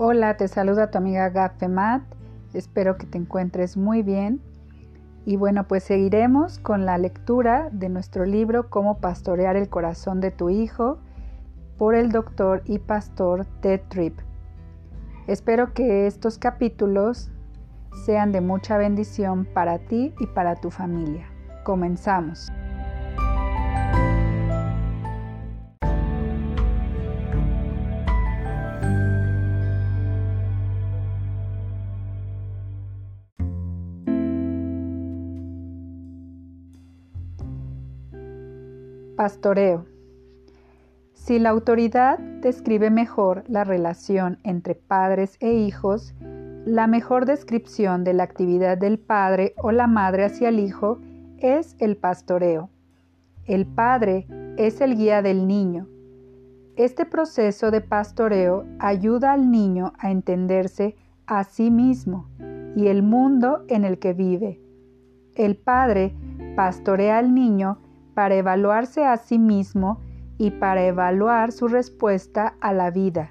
Hola, te saluda tu amiga Gafemat. Espero que te encuentres muy bien. Y bueno, pues seguiremos con la lectura de nuestro libro Cómo pastorear el corazón de tu hijo por el doctor y pastor Ted Tripp. Espero que estos capítulos sean de mucha bendición para ti y para tu familia. Comenzamos. Pastoreo. Si la autoridad describe mejor la relación entre padres e hijos, la mejor descripción de la actividad del padre o la madre hacia el hijo es el pastoreo. El padre es el guía del niño. Este proceso de pastoreo ayuda al niño a entenderse a sí mismo y el mundo en el que vive. El padre pastorea al niño para evaluarse a sí mismo y para evaluar su respuesta a la vida.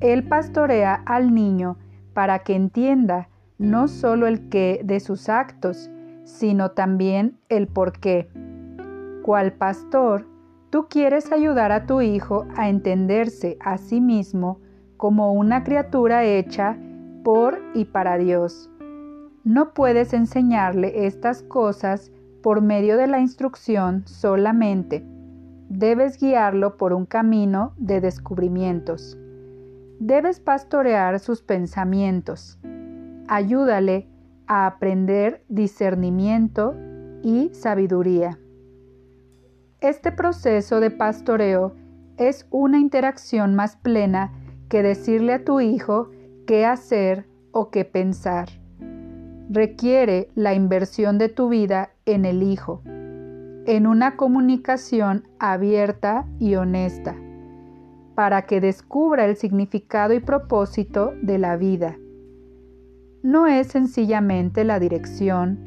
Él pastorea al niño para que entienda no solo el qué de sus actos, sino también el por qué. Cual pastor, tú quieres ayudar a tu hijo a entenderse a sí mismo como una criatura hecha por y para Dios. No puedes enseñarle estas cosas por medio de la instrucción solamente. Debes guiarlo por un camino de descubrimientos. Debes pastorear sus pensamientos. Ayúdale a aprender discernimiento y sabiduría. Este proceso de pastoreo es una interacción más plena que decirle a tu hijo qué hacer o qué pensar requiere la inversión de tu vida en el Hijo, en una comunicación abierta y honesta, para que descubra el significado y propósito de la vida. No es sencillamente la dirección,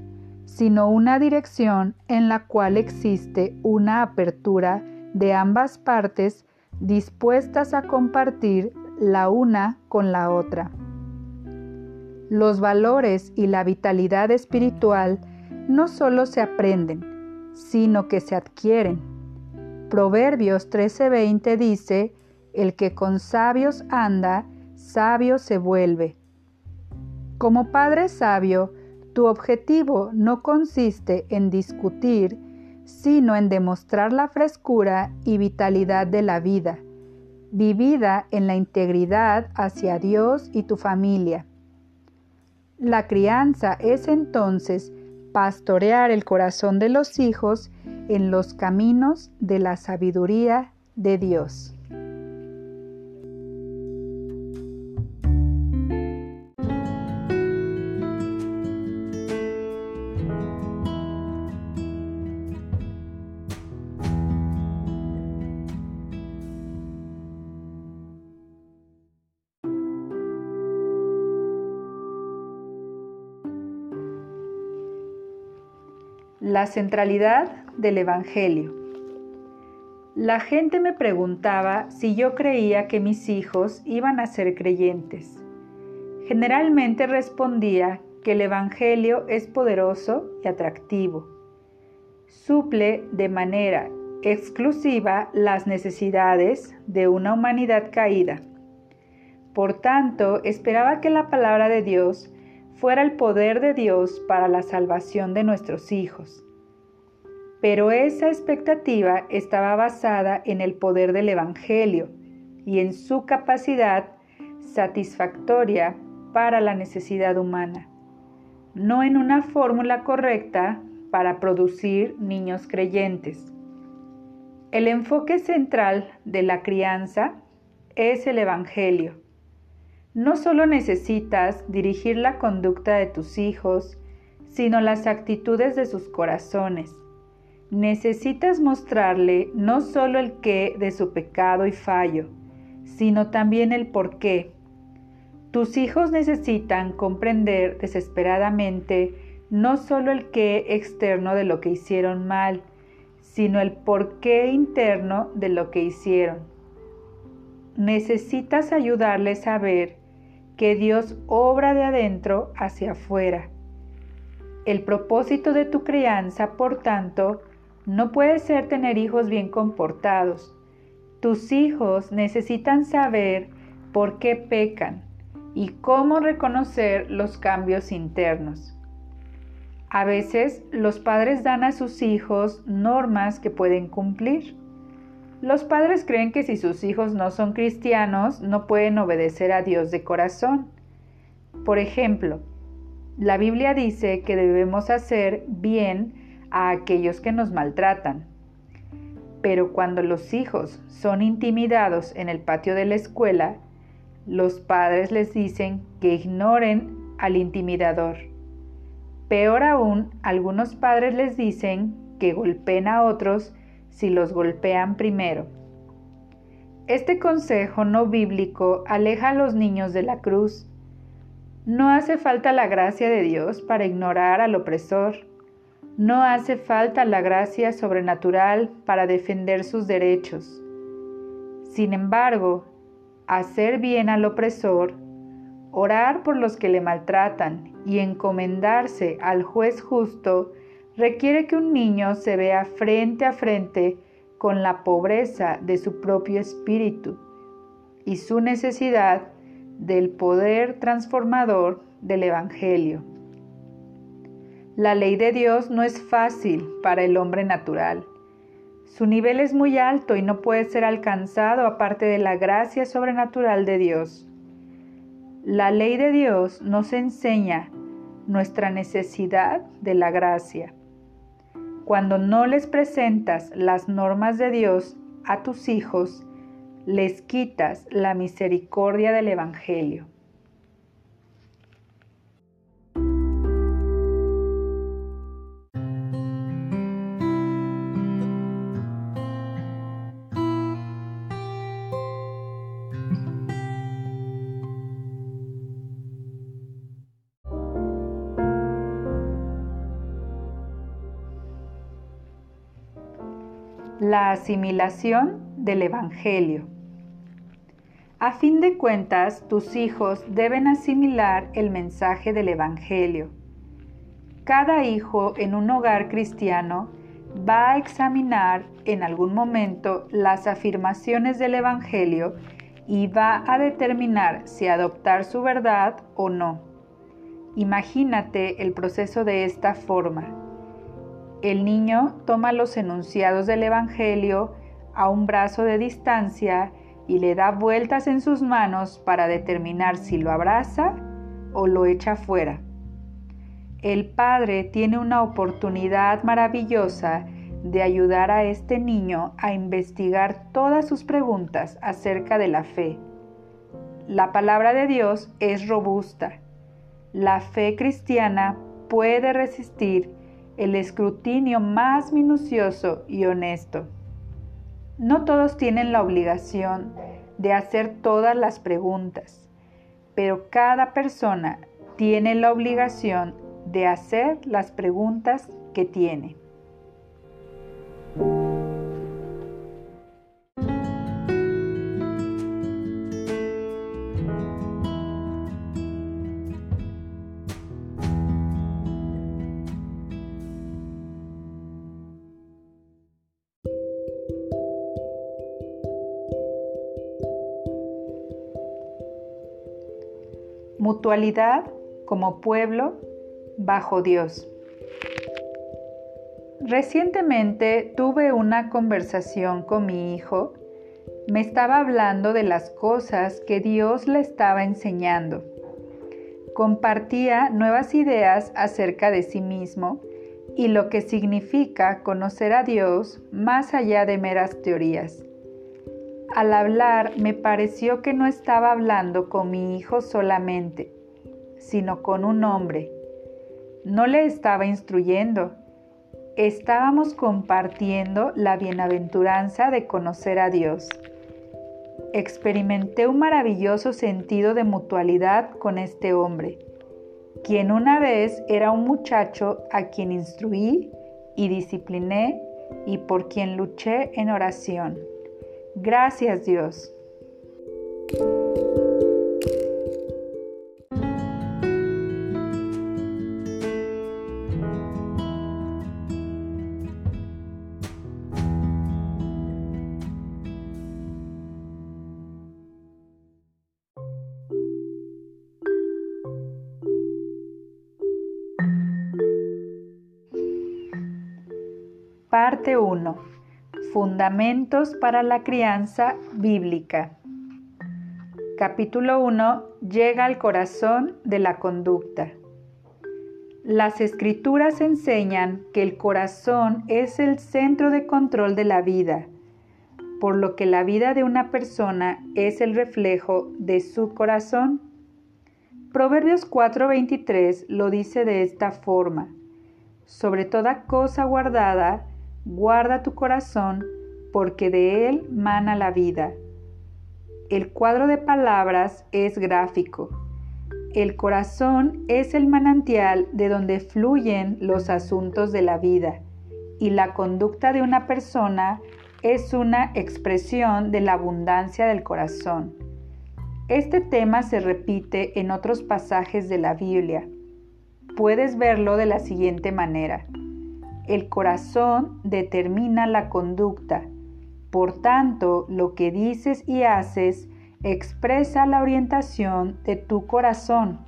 sino una dirección en la cual existe una apertura de ambas partes dispuestas a compartir la una con la otra. Los valores y la vitalidad espiritual no solo se aprenden, sino que se adquieren. Proverbios 13:20 dice, el que con sabios anda, sabio se vuelve. Como padre sabio, tu objetivo no consiste en discutir, sino en demostrar la frescura y vitalidad de la vida, vivida en la integridad hacia Dios y tu familia. La crianza es entonces pastorear el corazón de los hijos en los caminos de la sabiduría de Dios. La centralidad del Evangelio. La gente me preguntaba si yo creía que mis hijos iban a ser creyentes. Generalmente respondía que el Evangelio es poderoso y atractivo. Suple de manera exclusiva las necesidades de una humanidad caída. Por tanto, esperaba que la palabra de Dios fuera el poder de Dios para la salvación de nuestros hijos. Pero esa expectativa estaba basada en el poder del Evangelio y en su capacidad satisfactoria para la necesidad humana, no en una fórmula correcta para producir niños creyentes. El enfoque central de la crianza es el Evangelio no solo necesitas dirigir la conducta de tus hijos, sino las actitudes de sus corazones. Necesitas mostrarle no solo el qué de su pecado y fallo, sino también el por qué. Tus hijos necesitan comprender desesperadamente no solo el qué externo de lo que hicieron mal, sino el por qué interno de lo que hicieron. necesitas ayudarles a ver que Dios obra de adentro hacia afuera. El propósito de tu crianza, por tanto, no puede ser tener hijos bien comportados. Tus hijos necesitan saber por qué pecan y cómo reconocer los cambios internos. A veces los padres dan a sus hijos normas que pueden cumplir. Los padres creen que si sus hijos no son cristianos no pueden obedecer a Dios de corazón. Por ejemplo, la Biblia dice que debemos hacer bien a aquellos que nos maltratan. Pero cuando los hijos son intimidados en el patio de la escuela, los padres les dicen que ignoren al intimidador. Peor aún, algunos padres les dicen que golpeen a otros si los golpean primero. Este consejo no bíblico aleja a los niños de la cruz. No hace falta la gracia de Dios para ignorar al opresor. No hace falta la gracia sobrenatural para defender sus derechos. Sin embargo, hacer bien al opresor, orar por los que le maltratan y encomendarse al juez justo requiere que un niño se vea frente a frente con la pobreza de su propio espíritu y su necesidad del poder transformador del Evangelio. La ley de Dios no es fácil para el hombre natural su nivel es muy alto y no puede ser alcanzado aparte de la gracia sobrenatural de Dios. La ley de Dios nos enseña nuestra necesidad de la gracia. Cuando no les presentas las normas de Dios a tus hijos, les quitas la misericordia del Evangelio. La asimilación del Evangelio. A fin de cuentas, tus hijos deben asimilar el mensaje del Evangelio. Cada hijo en un hogar cristiano va a examinar en algún momento las afirmaciones del Evangelio y va a determinar si adoptar su verdad o no. Imagínate el proceso de esta forma el niño toma los enunciados del Evangelio a un brazo de distancia y le da vueltas en sus manos para determinar si lo abraza o lo echa fuera. El padre tiene una oportunidad maravillosa de ayudar a este niño a investigar todas sus preguntas acerca de la fe. La palabra de Dios es robusta. La fe cristiana puede resistir el escrutinio más minucioso y honesto. No todos tienen la obligación de hacer todas las preguntas, pero cada persona tiene la obligación de hacer las preguntas que tiene. Como pueblo bajo Dios. Recientemente tuve una conversación con mi hijo. Me estaba hablando de las cosas que Dios le estaba enseñando. Compartía nuevas ideas acerca de sí mismo y lo que significa conocer a Dios más allá de meras teorías. Al hablar me pareció que no estaba hablando con mi hijo solamente, sino con un hombre. No le estaba instruyendo, estábamos compartiendo la bienaventuranza de conocer a Dios. Experimenté un maravilloso sentido de mutualidad con este hombre, quien una vez era un muchacho a quien instruí y discipliné y por quien luché en oración. Gracias Dios. Parte 1. Fundamentos para la crianza bíblica. Capítulo 1. Llega al corazón de la conducta. Las escrituras enseñan que el corazón es el centro de control de la vida, por lo que la vida de una persona es el reflejo de su corazón. Proverbios 4:23 lo dice de esta forma, sobre toda cosa guardada, guarda tu corazón, porque de él mana la vida. El cuadro de palabras es gráfico. El corazón es el manantial de donde fluyen los asuntos de la vida y la conducta de una persona es una expresión de la abundancia del corazón. Este tema se repite en otros pasajes de la Biblia. Puedes verlo de la siguiente manera. El corazón determina la conducta. Por tanto, lo que dices y haces expresa la orientación de tu corazón.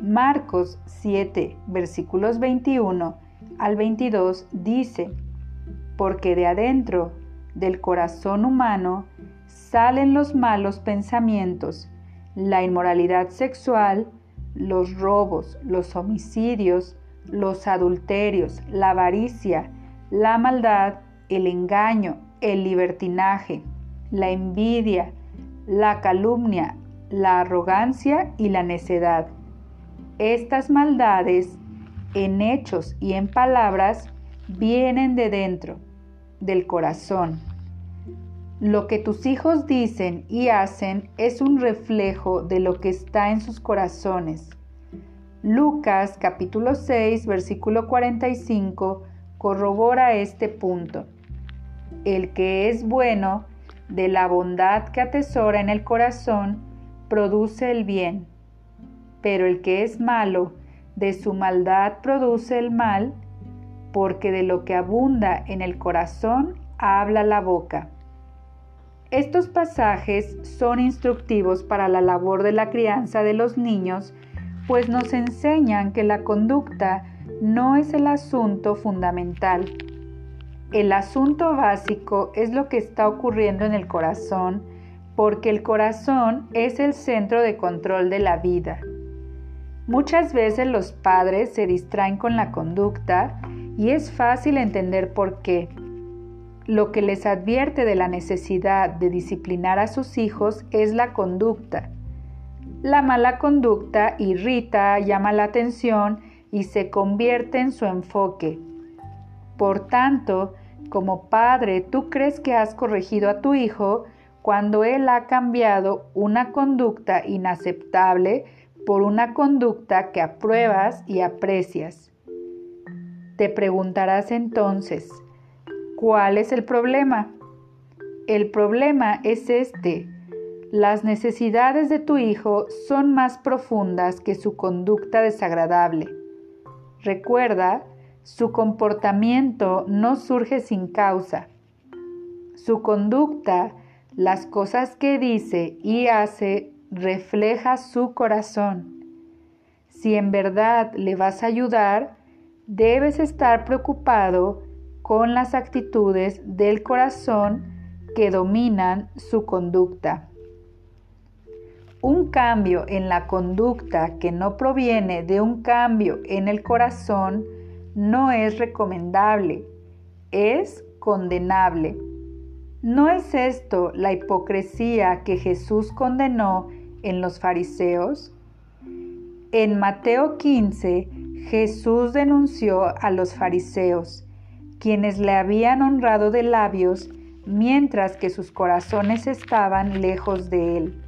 Marcos 7, versículos 21 al 22 dice, porque de adentro del corazón humano salen los malos pensamientos, la inmoralidad sexual, los robos, los homicidios, los adulterios, la avaricia, la maldad, el engaño, el libertinaje, la envidia, la calumnia, la arrogancia y la necedad. Estas maldades, en hechos y en palabras, vienen de dentro, del corazón lo que tus hijos dicen y hacen es un reflejo de lo que está en sus corazones. Lucas capítulo 6 versículo 45 corrobora este punto. El que es bueno, de la bondad que atesora en el corazón, produce el bien. Pero el que es malo, de su maldad produce el mal, porque de lo que abunda en el corazón habla la boca. Estos pasajes son instructivos para la labor de la crianza de los niños, pues nos enseñan que la conducta no es el asunto fundamental. El asunto básico es lo que está ocurriendo en el corazón, porque el corazón es el centro de control de la vida. Muchas veces los padres se distraen con la conducta y es fácil entender por qué lo que les advierte de la necesidad de disciplinar a sus hijos es la conducta. La mala conducta irrita, llama la atención y se convierte en su enfoque. Por tanto, como padre, tú crees que has corregido a tu hijo cuando él ha cambiado una conducta inaceptable por una conducta que apruebas y aprecias. Te preguntarás entonces, ¿Cuál es el problema? El problema es este. Las necesidades de tu hijo son más profundas que su conducta desagradable. Recuerda, su comportamiento no surge sin causa. Su conducta, las cosas que dice y hace, refleja su corazón. Si en verdad le vas a ayudar, debes estar preocupado con las actitudes del corazón que dominan su conducta. Un cambio en la conducta que no proviene de un cambio en el corazón no es recomendable, es condenable. ¿No es esto la hipocresía que Jesús condenó en los fariseos? En Mateo 15, Jesús denunció a los fariseos quienes le habían honrado de labios, mientras que sus corazones estaban lejos de él.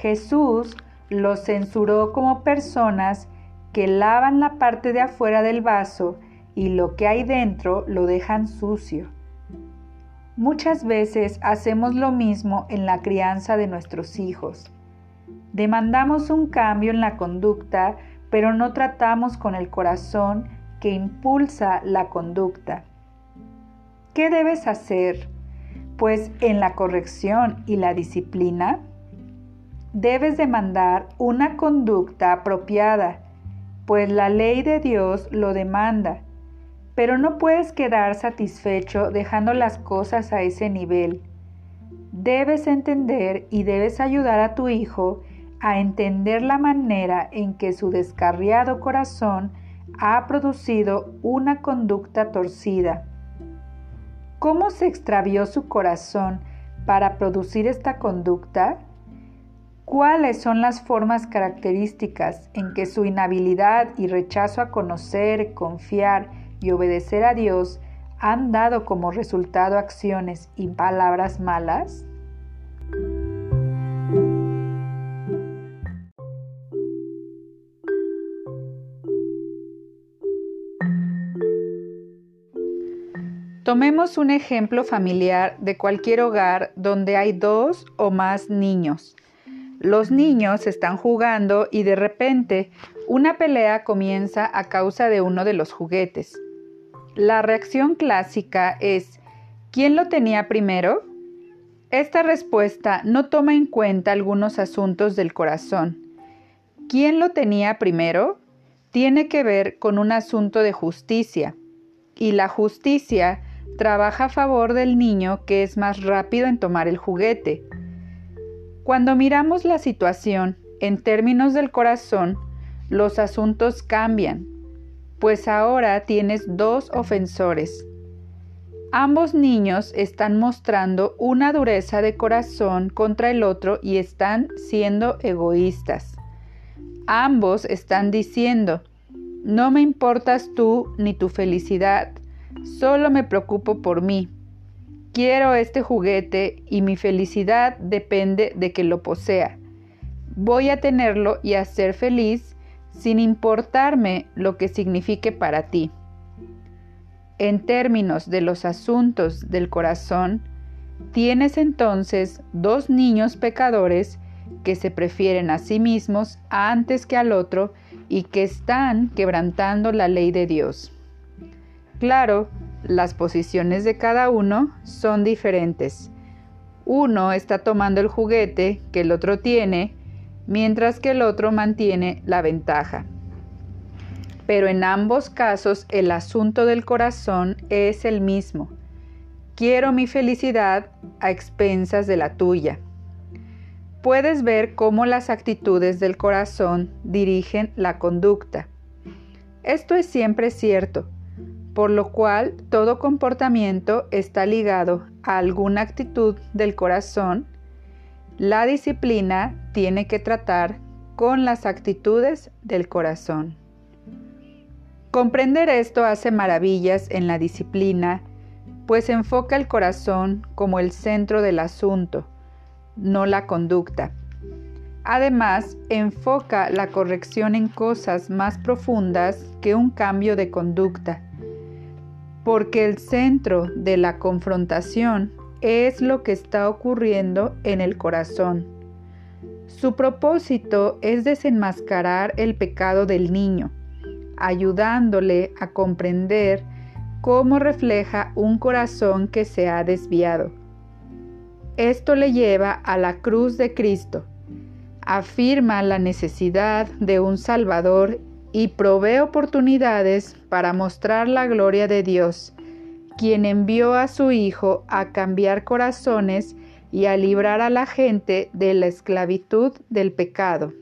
Jesús los censuró como personas que lavan la parte de afuera del vaso y lo que hay dentro lo dejan sucio. Muchas veces hacemos lo mismo en la crianza de nuestros hijos. Demandamos un cambio en la conducta, pero no tratamos con el corazón que impulsa la conducta. ¿Qué debes hacer? Pues en la corrección y la disciplina debes demandar una conducta apropiada, pues la ley de Dios lo demanda. pero no puedes quedar satisfecho dejando las cosas a ese nivel. Debes entender y debes ayudar a tu hijo a entender la manera en que su descarriado corazón ha producido una conducta torcida. ¿Cómo se extravió su corazón para producir esta conducta? ¿Cuáles son las formas características en que su inhabilidad y rechazo a conocer, confiar y obedecer a Dios han dado como resultado acciones y palabras malas? Tomemos un ejemplo familiar de cualquier hogar donde hay dos o más niños. Los niños están jugando y de repente una pelea comienza a causa de uno de los juguetes. La reacción clásica es ¿quién lo tenía primero? Esta respuesta no toma en cuenta algunos asuntos del corazón. ¿Quién lo tenía primero? Tiene que ver con un asunto de justicia. Y la justicia trabaja a favor del niño que es más rápido en tomar el juguete. Cuando miramos la situación en términos del corazón, los asuntos cambian pues ahora tienes dos ofensores. Ambos niños están mostrando una dureza de corazón contra el otro y están siendo egoístas. Ambos están diciendo, no me importas tú ni tu felicidad, solo me preocupo por mí. Quiero este juguete y mi felicidad depende de que lo posea. Voy a tenerlo y a ser feliz sin importarme lo que signifique para ti. En términos de los asuntos del corazón, tienes entonces dos niños pecadores que se prefieren a sí mismos antes que al otro y que están quebrantando la ley de Dios. Claro, las posiciones de cada uno son diferentes. Uno está tomando el juguete que el otro tiene mientras que el otro mantiene la ventaja. Pero en ambos casos el asunto del corazón es el mismo. Quiero mi felicidad a expensas de la tuya. Puedes ver cómo las actitudes del corazón dirigen la conducta. Esto es siempre cierto, por lo cual todo comportamiento está ligado a alguna actitud del corazón la disciplina tiene que tratar con las actitudes del corazón. Comprender esto hace maravillas en la disciplina, pues enfoca el corazón como el centro del asunto, no la conducta. Además, enfoca la corrección en cosas más profundas que un cambio de conducta, porque el centro de la confrontación es lo que está ocurriendo en el corazón. Su propósito es desenmascarar el pecado del niño, ayudándole a comprender cómo refleja un corazón que se ha desviado. Esto le lleva a la cruz de Cristo, afirma la necesidad de un Salvador y provee oportunidades para mostrar la gloria de Dios quien envió a su Hijo a cambiar corazones y a librar a la gente de la esclavitud del pecado.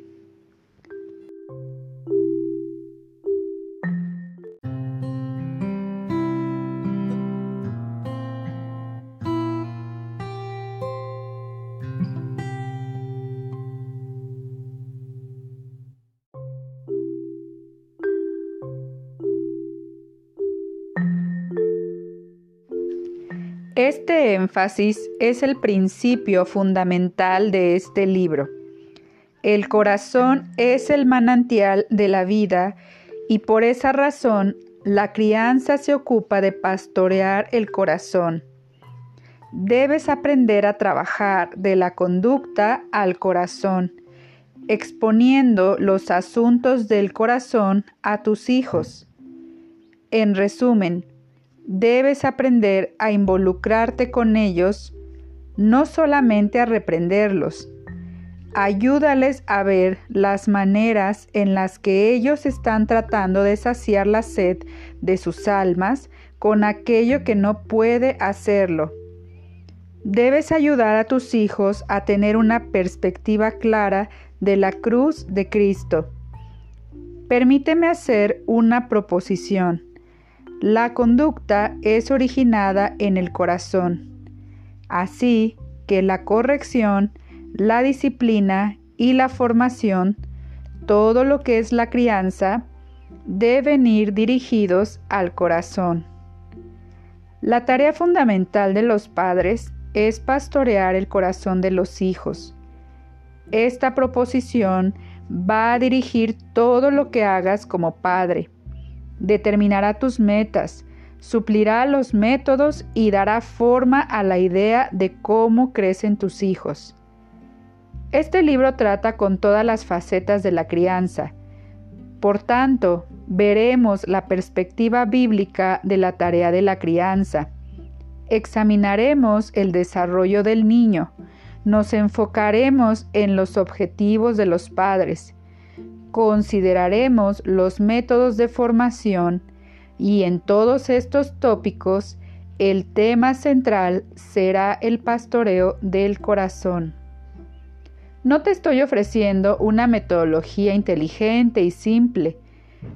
Énfasis es el principio fundamental de este libro. El corazón es el manantial de la vida y por esa razón la crianza se ocupa de pastorear el corazón. Debes aprender a trabajar de la conducta al corazón, exponiendo los asuntos del corazón a tus hijos. En resumen, debes aprender a involucrarte con ellos, no solamente a reprenderlos. ayúdales a ver las maneras en las que ellos están tratando de saciar la sed de sus almas con aquello que no puede hacerlo. Debes ayudar a tus hijos a tener una perspectiva clara de la cruz de Cristo. Permíteme hacer una proposición. La conducta es originada en el corazón. Así que la corrección, la disciplina y la formación, todo lo que es la crianza, deben ir dirigidos al corazón. La tarea fundamental de los padres es pastorear el corazón de los hijos. Esta proposición va a dirigir todo lo que hagas como padre. Determinará tus metas, suplirá los métodos y dará forma a la idea de cómo crecen tus hijos. Este libro trata con todas las facetas de la crianza. Por tanto, veremos la perspectiva bíblica de la tarea de la crianza. Examinaremos el desarrollo del niño. Nos enfocaremos en los objetivos de los padres. Consideraremos los métodos de formación y en todos estos tópicos el tema central será el pastoreo del corazón. No te estoy ofreciendo una metodología inteligente y simple,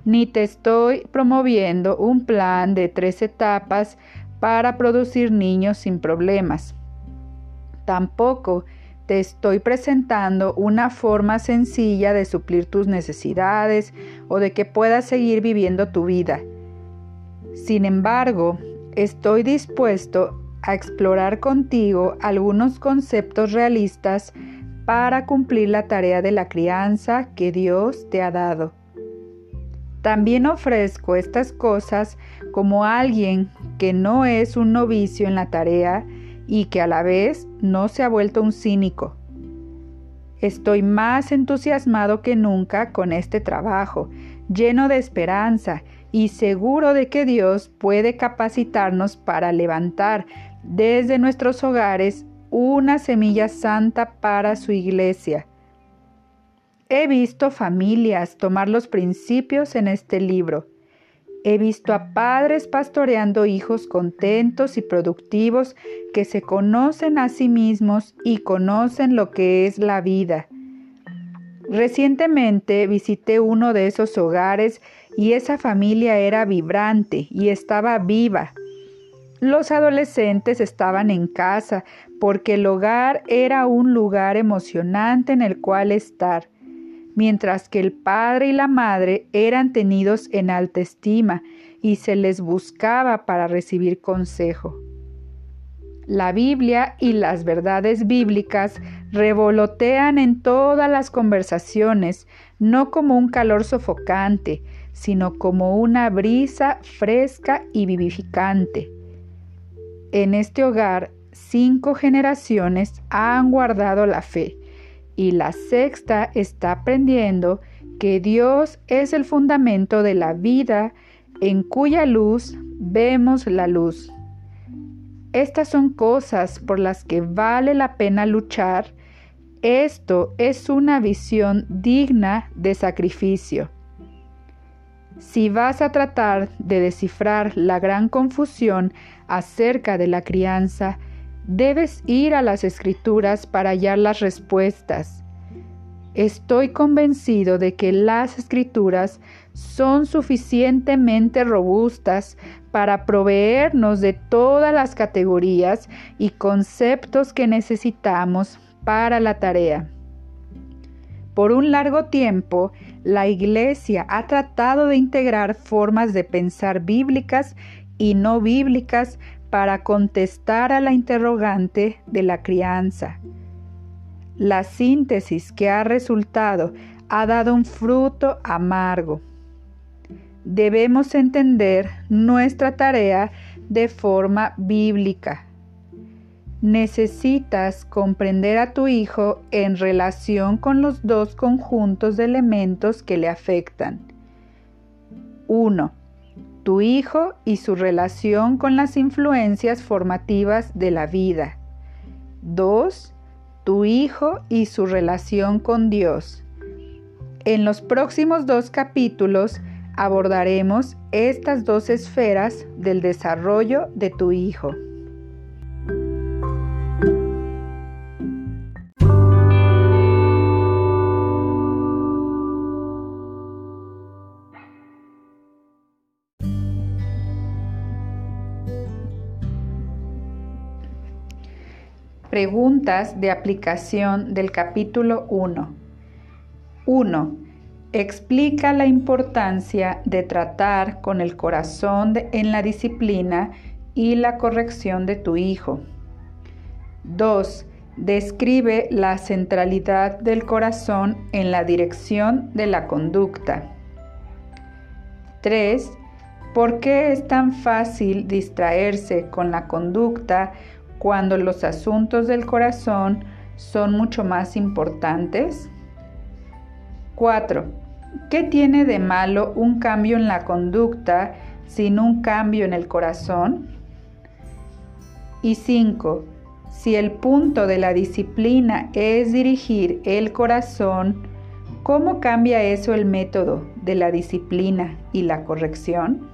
ni te estoy promoviendo un plan de tres etapas para producir niños sin problemas. Tampoco te estoy presentando una forma sencilla de suplir tus necesidades o de que puedas seguir viviendo tu vida. Sin embargo, estoy dispuesto a explorar contigo algunos conceptos realistas para cumplir la tarea de la crianza que Dios te ha dado. También ofrezco estas cosas como alguien que no es un novicio en la tarea y que a la vez no se ha vuelto un cínico. Estoy más entusiasmado que nunca con este trabajo, lleno de esperanza y seguro de que Dios puede capacitarnos para levantar desde nuestros hogares una semilla santa para su iglesia. He visto familias tomar los principios en este libro. He visto a padres pastoreando hijos contentos y productivos que se conocen a sí mismos y conocen lo que es la vida. Recientemente visité uno de esos hogares y esa familia era vibrante y estaba viva. Los adolescentes estaban en casa porque el hogar era un lugar emocionante en el cual estar, mientras que el padre y la madre eran tenidos en alta estima y se les buscaba para recibir consejo. La Biblia y las verdades bíblicas revolotean en todas las conversaciones, no como un calor sofocante, sino como una brisa fresca y vivificante. En este hogar, cinco generaciones han guardado la fe y la sexta está aprendiendo que Dios es el fundamento de la vida en cuya luz vemos la luz. Estas son cosas por las que vale la pena luchar. Esto es una visión digna de sacrificio. Si vas a tratar de descifrar la gran confusión acerca de la crianza, debes ir a las escrituras para hallar las respuestas. Estoy convencido de que las escrituras son suficientemente robustas para proveernos de todas las categorías y conceptos que necesitamos para la tarea. Por un largo tiempo, la Iglesia ha tratado de integrar formas de pensar bíblicas y no bíblicas para contestar a la interrogante de la crianza. La síntesis que ha resultado ha dado un fruto amargo. Debemos entender nuestra tarea de forma bíblica necesitas comprender a tu hijo en relación con los dos conjuntos de elementos que le afectan. 1. Tu hijo y su relación con las influencias formativas de la vida. 2. tu hijo y su relación con Dios. En los próximos dos capítulos abordaremos estas dos esferas del desarrollo de tu hijo. Preguntas de aplicación del capítulo 1. 1. Explica la importancia de tratar con el corazón en la disciplina y la corrección de tu hijo. 2. Describe la centralidad del corazón en la dirección de la conducta. 3. ¿Por qué es tan fácil distraerse con la conducta cuando los asuntos del corazón son mucho más importantes? 4. ¿Qué tiene de malo un cambio en la conducta sin un cambio en el corazón? Y 5. Si el punto de la disciplina es dirigir el corazón, ¿cómo cambia eso el método de la disciplina y la corrección?